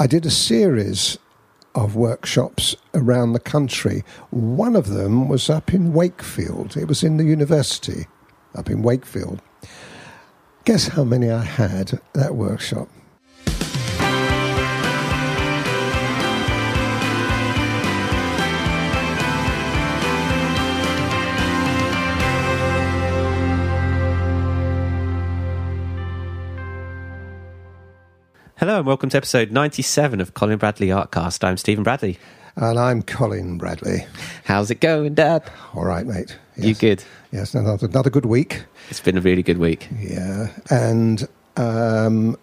I did a series of workshops around the country. One of them was up in Wakefield. It was in the university up in Wakefield. Guess how many I had at that workshop? Welcome to episode 97 of Colin Bradley Artcast. I'm Stephen Bradley. And I'm Colin Bradley. How's it going, Dad? All right, mate. Yes. You good? Yes, another, another good week. It's been a really good week. Yeah. And um,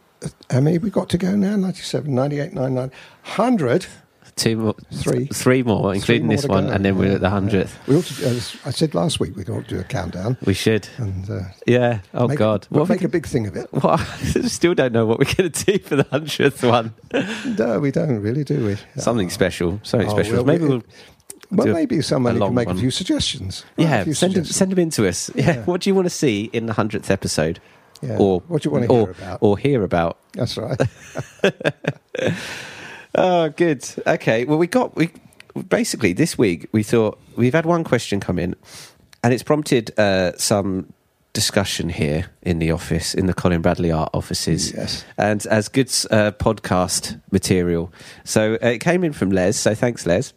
how many we got to go now? 97, 98, 99, 100. Two more, Three. three more, including more this one, go. and then we're at the hundredth. We ought to, as I said last week, we ought to do a countdown We should. and uh, Yeah. Oh make, God. we'll What? make a big thing of it. what? I still don't know what we're going to do for the hundredth one. No, we don't really, do we? Something special. Something Oh, special. well, Maybe we- we'll. Well, maybe someone can make one. a few suggestions. Yeah. few Send them, send them in to us. Yeah. Yeah. What do you want to see in the hundredth episode? Yeah. Or what do you want to or, hear about? Or hear about? That's right. Oh, good. Okay. Well, we got we basically this week we thought we've had one question come in, and it's prompted uh, some discussion here in the office in the Colin Bradley Art offices. Yes. And as good uh, podcast material. So uh, it came in from Les. So thanks, Les.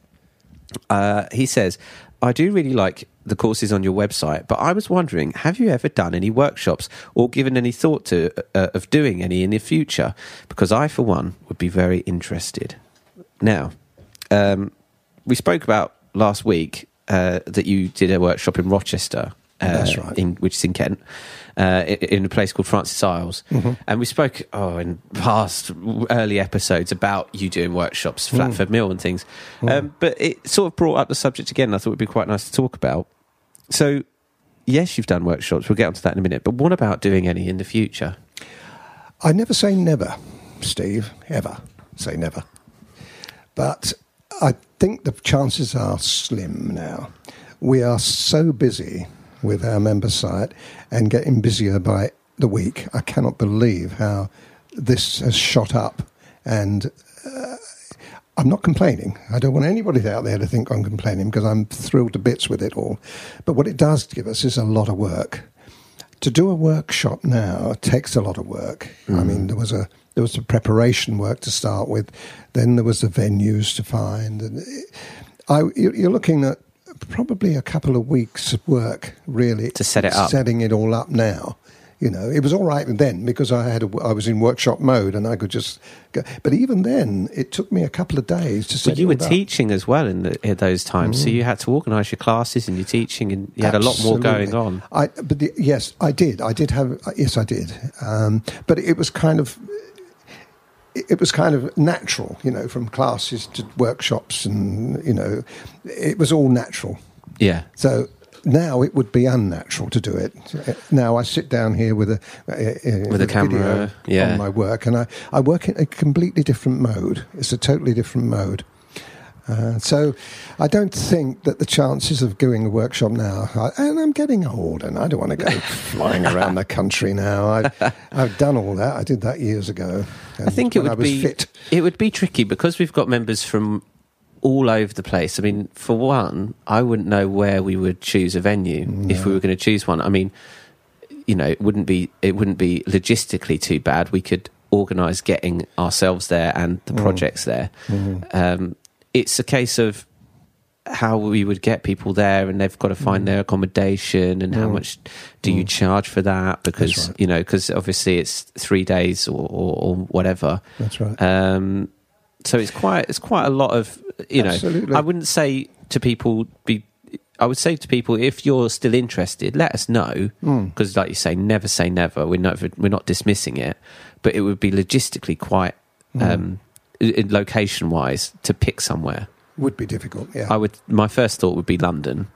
Uh, he says, I do really like the courses on your website, but I was wondering, have you ever done any workshops or given any thought to uh, of doing any in the future? Because I, for one, would be very interested. Now, um, we spoke about last week uh, that you did a workshop in Rochester. Uh, That's right. In, which is in Kent, uh, i- in a place called Francis Iles. Mm-hmm. And we spoke oh, in past early episodes about you doing workshops, Mm. Flatford Mill and things. Um, but it sort of brought up the subject again. I thought it would be quite nice to talk about. So, yes, you've done workshops. We'll get onto that in a minute. But what about doing any in the future? I never say never, Steve, ever say never. But I think the chances are slim now. We are so busy with our member site and getting busier by the week. I cannot believe how this has shot up. And uh, I'm not complaining. I don't want anybody out there to think I'm complaining because I'm thrilled to bits with it all. But what it does give us is a lot of work to do a workshop now takes a lot of work. I mean, there was a there was the preparation work to start with, then there was the venues to find, and it, I you're looking at probably a couple of weeks of work really To set it up. setting it all up now. You know, it was all right then because I had a, I was in workshop mode and I could just go. But even then, it took me a couple of days to set But you were all up. teaching as well in, the, in those times, so you had to organise your classes and your teaching, and you had a lot more going on. I, but the, yes, I did. I did have. Yes, I did. Um, but it was kind of. It was kind of natural, you know, from classes to workshops, and you know, it was all natural. Yeah. So now it would be unnatural to do it. Now I sit down here with a uh, With a camera, yeah. on my work, and I, I work in a completely different mode. It's a totally different mode. Uh, so I don't think that the chances of doing a workshop now, I, and I'm getting old, and I don't want to go flying around the country now. I've, I've done all that. I did that years ago. I think it would be fit. it would be tricky because we've got members from all over the place. I mean, for one, I wouldn't know where we would choose a venue if we were going to choose one. I mean, you know, it wouldn't be it wouldn't be logistically too bad. We could organise getting ourselves there and the projects there. Um, it's a case of how we would get people there and they've got to find their accommodation and how much do you charge for that because right. you know because obviously it's three days or, or, or whatever That's right. um, so it's quite it's quite a lot of you know. Absolutely. I wouldn't say to people be. I would say to people if you're still interested, let us know because, like you say, never say never. We're not we're not dismissing it, but it would be logistically quite Hmm. um, location wise to pick somewhere. Would be difficult. Yeah. I would. My first thought would be London.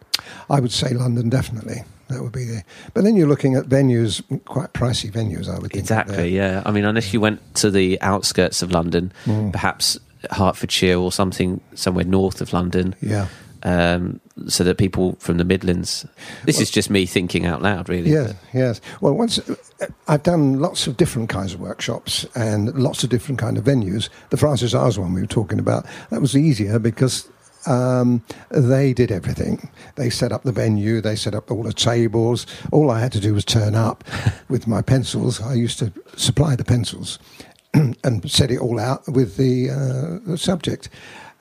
I would say London definitely. That would be the. But then you're looking at venues, quite pricey venues. I would think Exactly. Yeah. I mean, unless you went to the outskirts of London, Hmm. perhaps Hertfordshire or something somewhere north of London. Yeah. Um, so that people from the Midlands. This is just me thinking out loud, really. Yes, yes. Well, once uh, I've done lots of different kinds of workshops and lots of different kind of venues. The Francis Ours one we were talking about that was easier because um, they did everything. They set up the venue, they set up all the tables. All I had to do was turn up with my pencils. I used to supply the pencils and set it all out with the, uh, the subject.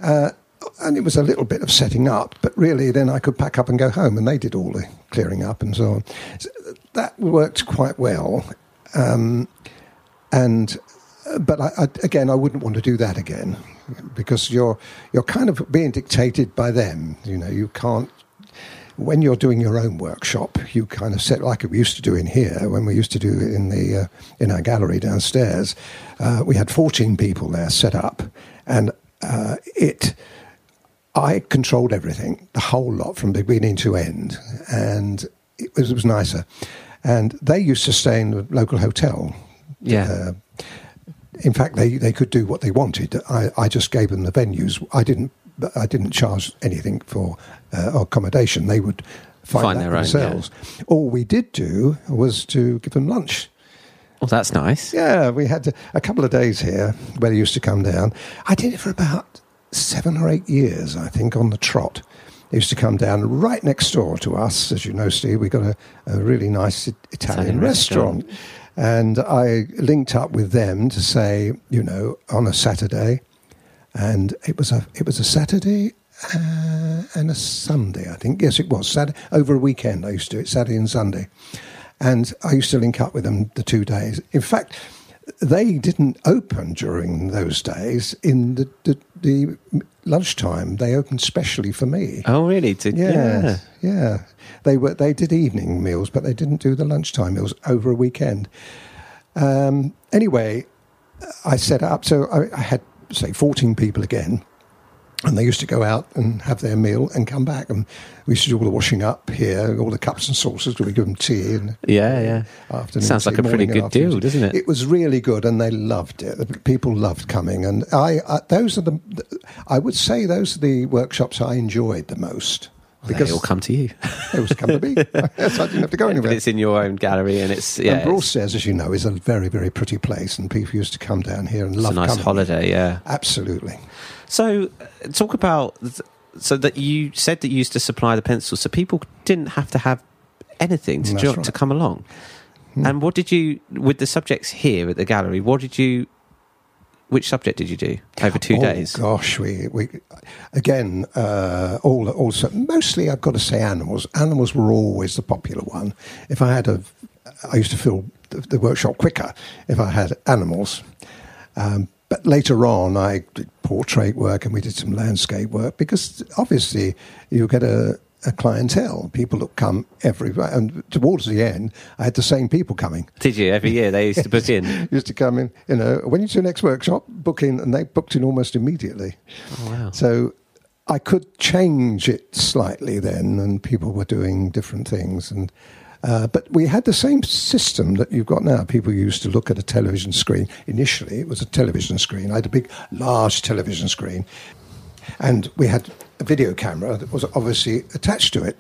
Uh, and it was a little bit of setting up, but really then I could pack up and go home, and they did all the clearing up and so on. So that worked quite well. Um, and but I, I, again, I wouldn't want to do that again because you're you're kind of being dictated by them. You know, you can't. When you're doing your own workshop, you kind of set like we used to do in here. When we used to do in the uh, in our gallery downstairs, uh, we had 14 people there set up, and uh, it I controlled everything, the whole lot from beginning to end, and it was, it was nicer. And they used to stay in the local hotel. Yeah. Uh, in fact, they, they could do what they wanted. I, I just gave them the venues. I didn't I didn't charge anything for uh, accommodation. They would find, Find that their own, themselves. All we did do was to give them lunch. Well, that's nice. Yeah, we had a couple of days here where they used to come down. I did it for about seven or eight years, I think, on the trot. They used to come down right next door to us. As you know, Steve, we got a, a really nice Italian, Italian restaurant. restaurant. And I linked up with them to say, you know, on a Saturday, and it was a it was a Saturday uh, and a Sunday, I think. Yes, it was Saturday over a weekend. I used to do it Saturday and Sunday, and I used to link up with them the two days. In fact, they didn't open during those days in the, the, the lunchtime. They opened specially for me. Oh, really? To, Yeah, yeah. They were they did evening meals, but they didn't do the lunchtime meals over a weekend. Um, anyway, I set up. So I, I had say fourteen people again, and they used to go out and have their meal and come back. And we used to do all the washing up here, all the cups and saucers. We give them tea and Yeah, yeah. afternoon. Sounds tea, like a pretty good deal, doesn't it? It was really good, and they loved it. The people loved coming, and I, those are the. I would say those are the workshops I enjoyed the most Because they all come to you. they always come to me. yes, I didn't have to go but anywhere. it's in your own gallery and it's, yeah. and Broadstairs, as you know, is a very, very pretty place, and people used to come down here and It's love a nice coming. holiday, yeah. Absolutely. So, uh, talk about so that you said that you used to supply the pencils, so people didn't have to have anything to right. to come along. Hmm. And what did you with the subjects here at the gallery? What did you? Which subject did you do over two oh, days? Gosh, we we again uh, all also mostly I've got to say animals. Animals were always the popular one. If I had a, I used to fill the, the workshop quicker if I had animals. Um, but later on, I did portrait work and we did some landscape work because obviously you get a, a clientele, people that come every and towards the end, I had the same people coming. Did you every year? They used to book in. used to come in, you know, when you do next workshop, book in, and they booked in almost immediately. Oh, wow. So I could change it slightly then, and people were doing different things. And uh, but we had the same system that you've got now. People used to look at a television screen. Initially, it was a television screen. I had a big, large television screen, and we had a video camera that was obviously attached to it.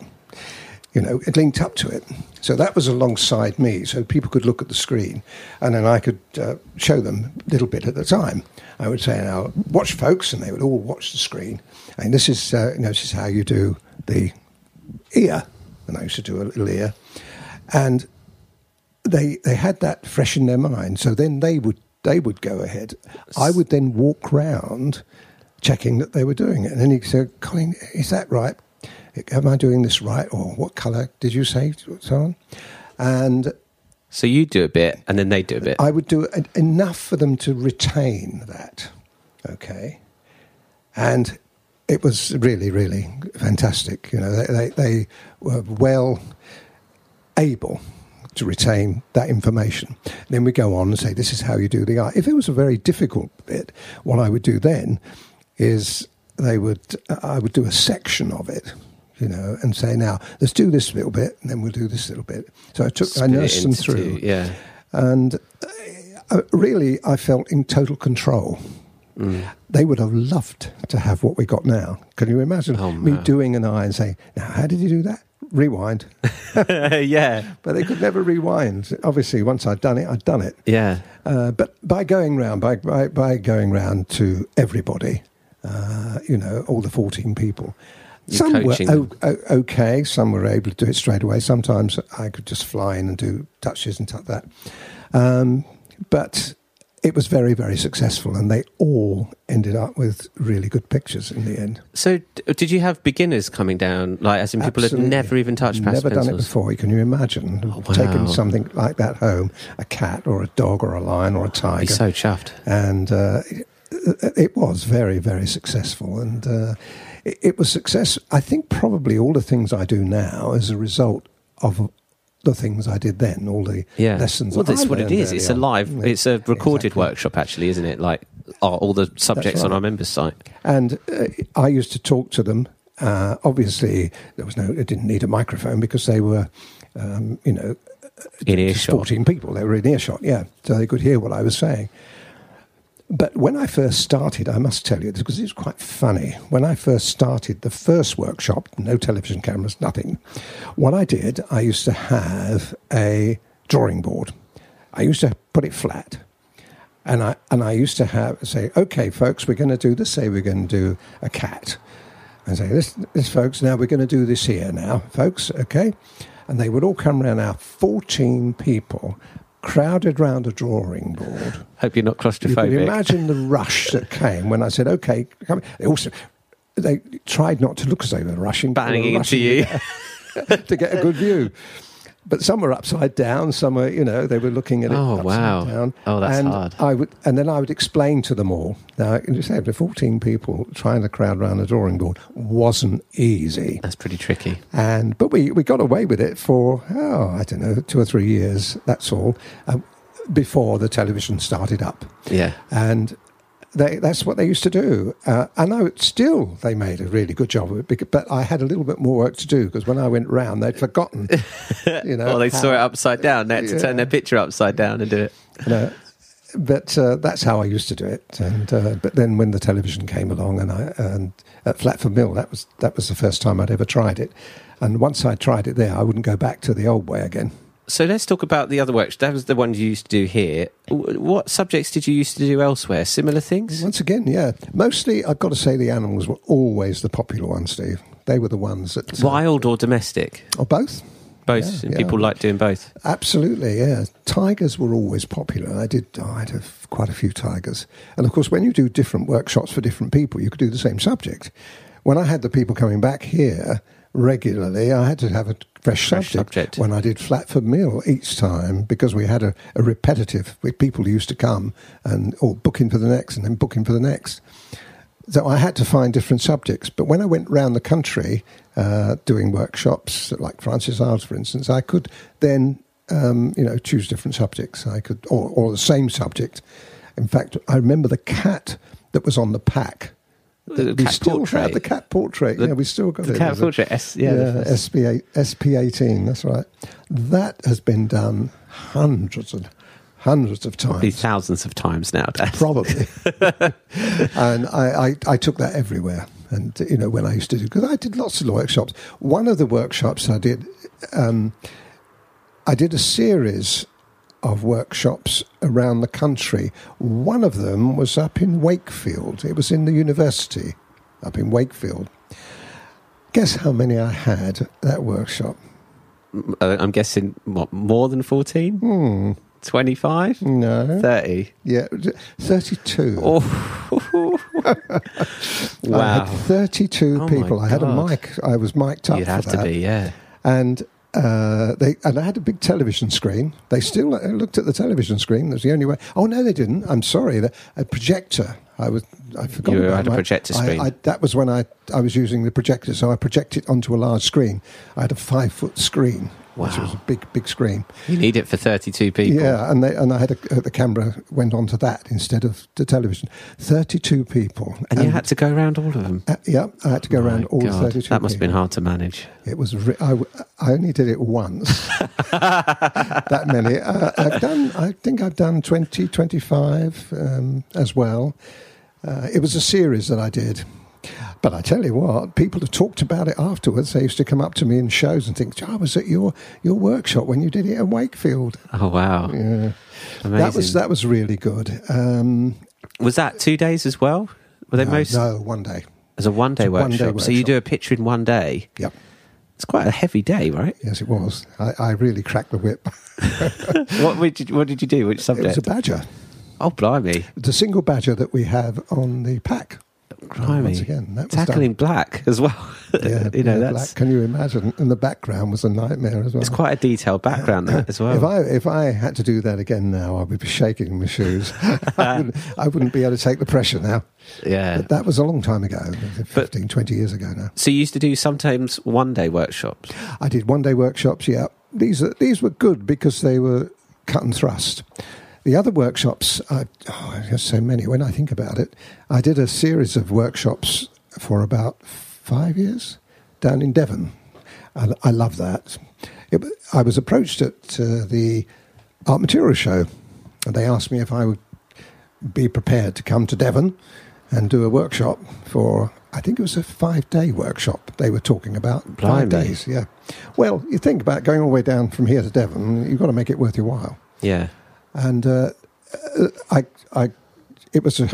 You know, it linked up to it. So that was alongside me, so people could look at the screen, and then I could uh, show them a little bit at a time. I would say, "Now, watch, folks," and they would all watch the screen. And this is, uh, you know, this is how you do the ear. And I used to do a little ear, and they they had that fresh in their mind. So then they would they would go ahead. I would then walk round, checking that they were doing it, and then he said, "Colin, is that right? Am I doing this right? Or what colour did you say?" So on, and So you do a bit, and then they do a bit. I would do en- enough for them to retain that. Okay. And it was really, really fantastic. You know, they, they, they were well able to retain that information. then we go on and say, this is how you do the art. If it was a very difficult bit, what I would do then is they would, I would do a section of it. You know, and say now let's do this little bit, and then we'll do this little bit. So I took, I Split it nursed them through two, Yeah. and uh, really I felt in total control. They would have loved to have what we got now. Can you imagine Oh, me no. doing an eye and saying, "Now, how did you do that?" Rewind, yeah, but they could never rewind. Obviously, once I'd done it, I'd done it. yeah. Uh, but by going round, by, by, by going round to everybody, uh, you know, all the 14 people, You're some were o- o- okay, some were able to do it straight away. Sometimes I could just fly in and do touches and like that. Um, but it was very, very successful, and they all ended up with really good pictures in the end. So, did you have beginners coming down, like as in people Absolutely. had never even touched Never done it before. Can you imagine Oh, wow. taking something like that home? A cat, or a dog, or a lion, or a tiger. so chuffed. and uh, it, it was very, very successful. And uh, it, it was success. I think probably all the things I do now as a result of the things I did then. All the Yeah, lessons. Well, that's what it is. It's a live. It's a recorded exactly. workshop, actually, isn't it? Like all the subjects on our members' site. And uh, I used to talk to them. Uh, obviously, there was no. It didn't need a microphone because they were, um, you know, In earshot. 14 people. They were in earshot, yeah. So they could hear what I was saying. But when I first started, I must tell you, because it was quite funny. When I first started the first workshop, no television cameras, nothing, what I did, I used to have a drawing board. I used to put it flat. And I, and I used to have say, okay, folks, we're going to do this. Say we're going to do a cat. And say, this, this, folks, now we're going to do this here now, folks, okay? And they would all come around now, 14 people crowded round a drawing board. Hope you're not You can claustrophobic. imagine the rush that came when I said, okay, come. They also, they tried not to look as though they were rushing. but they Banging were into you. to get a good view. But some were upside down. Some were, you know, they were looking at it Oh, upside wow. down. Oh, that's and hard. I would, and then I would explain to them all. Now, you say, the fourteen people trying to crowd around a drawing board wasn't easy. That's pretty tricky. And but we, we got away with it for oh I don't know two or three years. That's all. Um, before the television started up, Yeah. and they, that's what they used to do. Uh, and I would, still, they made a really good job of it. bec- But I had a little bit more work to do because when I went round, they'd forgotten. You know, Well, they saw it upside down. They had to turn their picture upside down and do it. know. But uh, that's how I used to do it. And uh, but then when the television came along, and I and at Flatford Mill, that was that was the first time I'd ever tried it. And once I tried it there, I wouldn't go back to the old way again. So let's talk about the other works. That was the one you used to do here. What subjects did you used to do elsewhere? Similar things? Once again, yeah. Mostly, I've got to say, the animals were always the popular ones, Steve. They were the ones that. uh, Wild or domestic? or both. Both. Yeah, and yeah. people like doing both. Absolutely, yeah. Tigers were always popular. I did. oh, I had a, quite a few tigers, and of course, when you do different workshops for different people, you could do the same subject. When I had the people coming back here regularly, I had to have a fresh, Fresh subject, subject. when I did Flatford Mill each time because we had a, a repetitive. with People used to come and or book in for the next, and then booking for the next. So I had to find different subjects. But when I went round the country uh, doing workshops, like Francis Iles, for instance, I could then, um, you know, choose different subjects. I could, or, or the same subject. In fact, I remember the cat that was on the pack. The we still portrait. have the cat portrait. The- yeah, we still got The it. cat portrait. S, yeah. yeah, the- SP SP18. That's right. That has been done hundreds and hundreds of times. Probably thousands of times now. Probably. and I, I, I took that everywhere. And, you know, when I used to do, because I did lots of workshops. One of the workshops I did, um, I did a series of workshops around the country. One of them was up in Wakefield. It was in the university up in Wakefield. Guess how many I had at that workshop? Uh, I'm guessing, what, more than 14? Hmm. 25? No. 30? Yeah, 32. Oh. I wow. had 32 Oh people. I had a mic. I was mic'd up You'd have to be, yeah. And uh, they and I had a big television screen. They still looked at the television screen. That's the only way. Oh no, they didn't. I'm sorry. The, a projector. I was. I forgot You about had a my- projector I- screen. I, that was when I I was using the projector. So I projected onto a large screen. I had a five foot screen, which Wow. was a big big screen. You need it for 32 people. Yeah, and they, and I had a, the camera went onto that instead of the television. Thirty two people. And, you had to go around all of them. Uh, yeah, I had to go around all God, 32 That must have been hard to manage. It was. Re- I, I only did it once. that many. Uh, I've done. I think I've done 20, 25 um, as well. Uh, it was a series that I did. But I tell you what, people have talked about it afterwards. They used to come up to me in shows and think, "I was at your your workshop when you did it at Wakefield." Oh wow, Yeah, amazing. that was that was really good. Um, Was that two days as well? Were they no, most no, one day. as a one day It's a one-day workshop? So you do a picture in one day. Yep. It's quite a heavy day, right? Yes, it was. I, I really cracked the whip. what, what did you, what did you do? Which subject? It was a badger. oh, blimey, The single badger that we have on the pack. Oh, blimey! Once again, that Tackling black as well. Yeah, you know yeah, that's black. Can you imagine? And the background was a nightmare as well. it's quite a detailed background that as well. If I if I had to do that again now, I would be shaking my shoes. I, wouldn't, I wouldn't be able to take the pressure now. yeah. But that was a long time ago, 15, 20 years ago now. so you used to do sometimes one day workshops. I did one day workshops. Yeah, these these were good because they were cut and thrust. The other workshops, I, oh, there's so many. When I think about it, I did a series of workshops for about five years down in Devon. I, I love that. It, I was approached at uh, the art material show, and they asked me if I would be prepared to come to Devon and do a workshop for. I think it was a five-day workshop they were talking about. Five days, yeah. Well, you think about going all the way down from here to Devon. You've got to make it worth your while. Yeah. And uh, I, I, it was a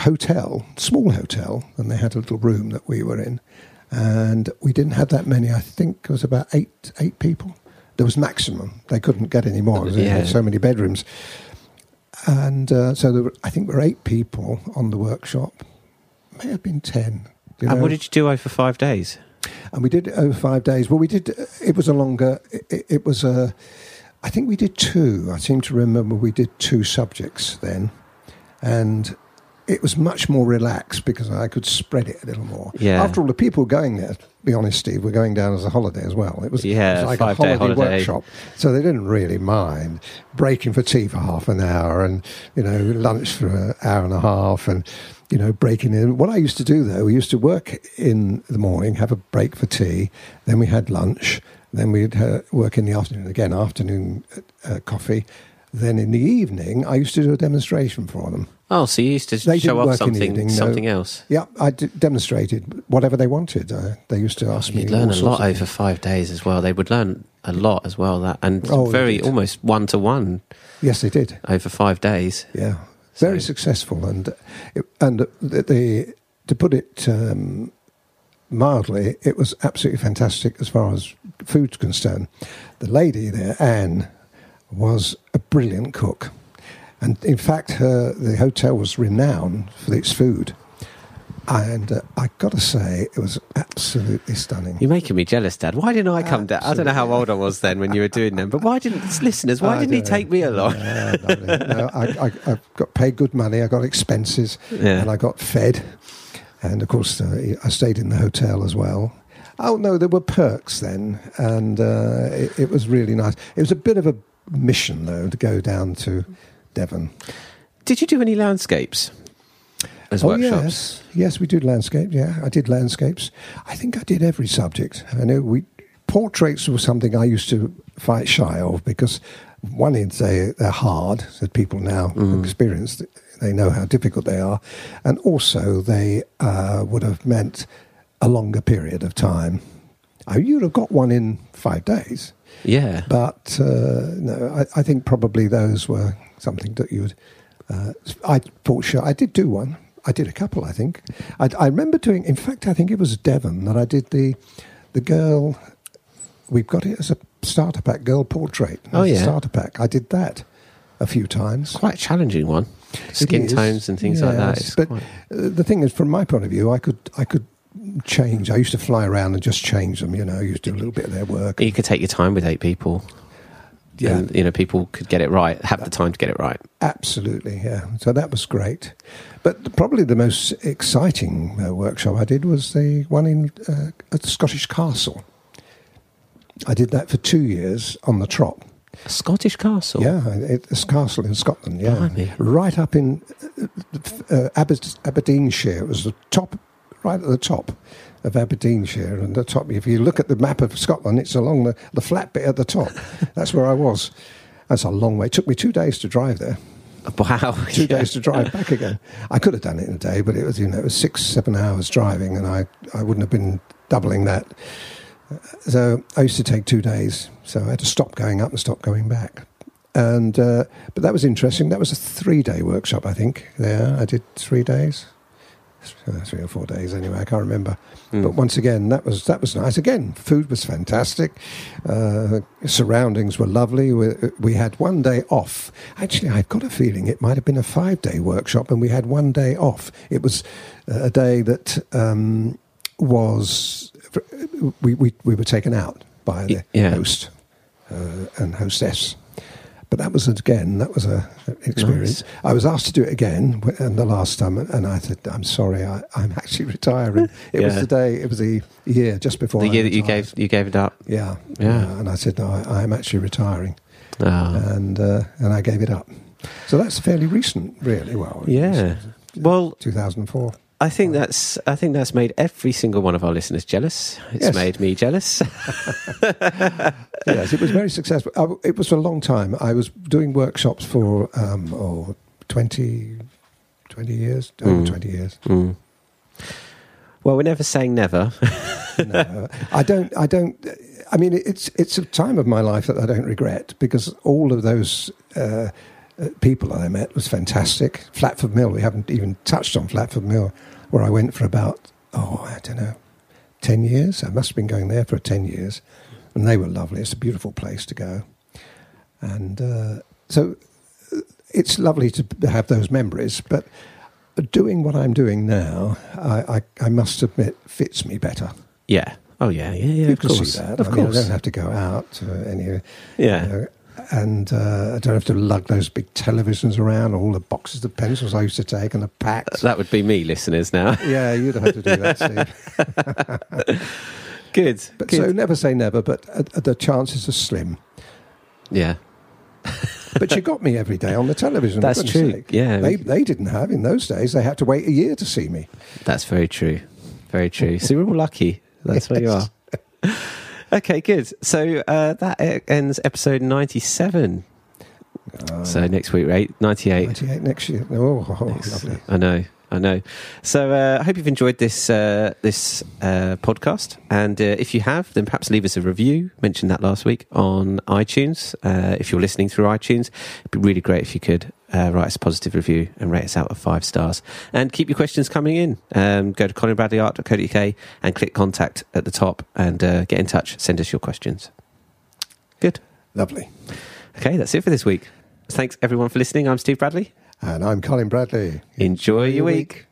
hotel, small hotel, and they had a little room that we were in, and we didn't have that many. I think it was about eight, eight people. There was maximum. They couldn't get any more. because They Yeah. had so many bedrooms, and uh, so there were, I think there were eight people on the workshop. May have been ten. you And what did you do over five days? and we did it over five days. Well, we did. It was a longer. It, it was a. I think we did two. I seem to remember we did two subjects then, and it was much more relaxed because I could spread it a little more. Yeah. After all, the people going there, to be honest, Steve, were going down as a holiday as well. It was, Yeah, it was like a holiday, holiday. workshop, so they didn't really mind breaking for tea for half an hour and you know lunch for an hour and a half and you know breaking in. What I used to do though, we used to work in the morning, have a break for tea, then we had lunch, then we'd uh, work in the afternoon again, afternoon uh, coffee. Then in the evening, I used to do a demonstration for them. Oh, so you used to They show off in the something, no. something else. Yeah, I d- demonstrated whatever they wanted. Uh, they used to ask me. You'd learn a lot over five days as well. They would learn a lot as well. That and Oh, very almost one to one Yes, they did. over five days. Yeah, very successful, and and the, the to put it um, mildly, it was absolutely fantastic as far as food's concerned. The lady there, Anne, was a brilliant cook, and in fact, her the hotel was renowned for its food. And uh, I got to say, it was absolutely stunning. You're making me jealous, Dad. Why didn't I come down? I don't know how old I was then when you were doing them, but why didn't listeners? Why I didn't he take me along? Yeah, no, I, I, I got paid good money. I got expenses, Yeah. and I got fed, and of course uh, I stayed in the hotel as well. Oh no, there were perks then, and uh, it, it was really nice. It was a bit of a mission though to go down to Devon. Did you do any landscapes as oh workshops? yes, yes, we did landscapes. Yeah, I did landscapes. I think I did every subject. I know we portraits were something I used to fight shy of because one is they they're hard that people now experience. They know how difficult they are, and also they uh, would have meant a longer period of time. Oh, you'd have got one in five days. Yeah. But uh, no, I, I think probably those were something that you would. Uh, I thought sure I did do one. I did a couple. I think I, I remember doing. In fact, I think it was Devon that I did the the girl. We've got it as a starter pack girl portrait. Oh, yeah. starter pack. I did that a few times. Quite a challenging one. Skin tones and things like that. It's But quite- uh, the thing is, from my point of view, I could I could change. I used to fly around and just change them. You know, I used to do a little bit of their work. you could take your time with eight people. Yeah. And, you know, people could get it right, have the time to get it right. Absolutely, yeah. So that was great. But probably the most exciting uh, workshop I did was the one in uh, at the Scottish Castle. I did that for two years on the Trot. A Scottish castle. Yeah, it, it's a castle in Scotland. Yeah, Blimey. right up in uh, uh, Aberdeenshire. It was the top, right at the top of Aberdeenshire, and the top. If you look at the map of Scotland, it's along the, the flat bit at the top. That's where I was. That's a long way. It took me two days to drive there. Wow. two yeah. days to drive back again. I could have done it in a day, but it was you know it was six seven hours driving, and I I wouldn't have been doubling that. So I used to take two days, so I had to stop going up and stop going back. And uh, but that was interesting. That was a three day workshop, I think. There, I did three days, three or four days anyway. I can't remember. Mm. But once again, that was that was nice. Again, food was fantastic. Uh, surroundings were lovely. We, we had one day off. Actually, I've got a feeling it might have been a five day workshop, and we had one day off. It was uh, a day that um, was we, we we were taken out by the Yeah. host uh, and hostess. But that was again that was a an experience. I was asked to do it again, and the last time, and I said, "I'm sorry, I, I'm actually retiring." It was the day, it was the year just before The I year that you gave you gave it up. yeah, Yeah. Uh, and I said, "No, I, I'm actually retiring," Oh. and uh, and I gave it up. So that's fairly recent, really. Well, Yeah. Well, 2004. I think that's I think that's made every single one of our listeners jealous. It's Yes. made me jealous. yes, it was very successful. I, it was for a long time. I was doing workshops for um, oh, 20, 20 years, over Mm. 20 years. Mm. Well, we're never saying never. no, I don't. I don't. I mean, it's it's a time of my life that I don't regret because all of those uh, uh, people I met was fantastic. Flatford Mill. We haven't even touched on Flatford Mill, where I went for about oh I don't know, ten years. I must have been going there for ten years, and they were lovely. It's a beautiful place to go, and uh, so uh, it's lovely to have those memories, but. Doing what I'm doing now, I, I, I must admit, fits me better. yeah. Oh yeah. Yeah. Yeah. you of can course. see that. Of I mean, I don't have to go out to any. you yeah. know, and uh, I don't have to lug those big televisions around, all the boxes of pencils I used to take and the packs. That would be me, listeners. Now. yeah, you'd have to do that, Steve. Good. But Good. so never say never, but uh, the chances are slim. yeah. But you got me every day on the television. That's true. say. Yeah. They, they didn't have in those days. They had to wait a year to see me. That's very true. Very true. So we're all lucky. That's where you are. Okay, good. So uh, that ends episode 97. Uh, so next week, right? 98. 98 next year. Oh, oh, Next- lovely. I know, I know. So uh, I hope you've enjoyed this uh, this uh, podcast, and uh, if you have, then perhaps leave us a review. Mentioned that last week on iTunes. Uh, if you're listening through iTunes, it'd be really great if you could uh, write us a positive review and rate us out of five stars. And keep your questions coming in. Um, go to colinbradleyart.co.uk and click contact at the top and uh, get in touch. Send us your questions. Good. Lovely. Okay, that's it for this week. Thanks everyone for listening. I'm Steve Bradley. And I'm Colin Bradley. Enjoy your week.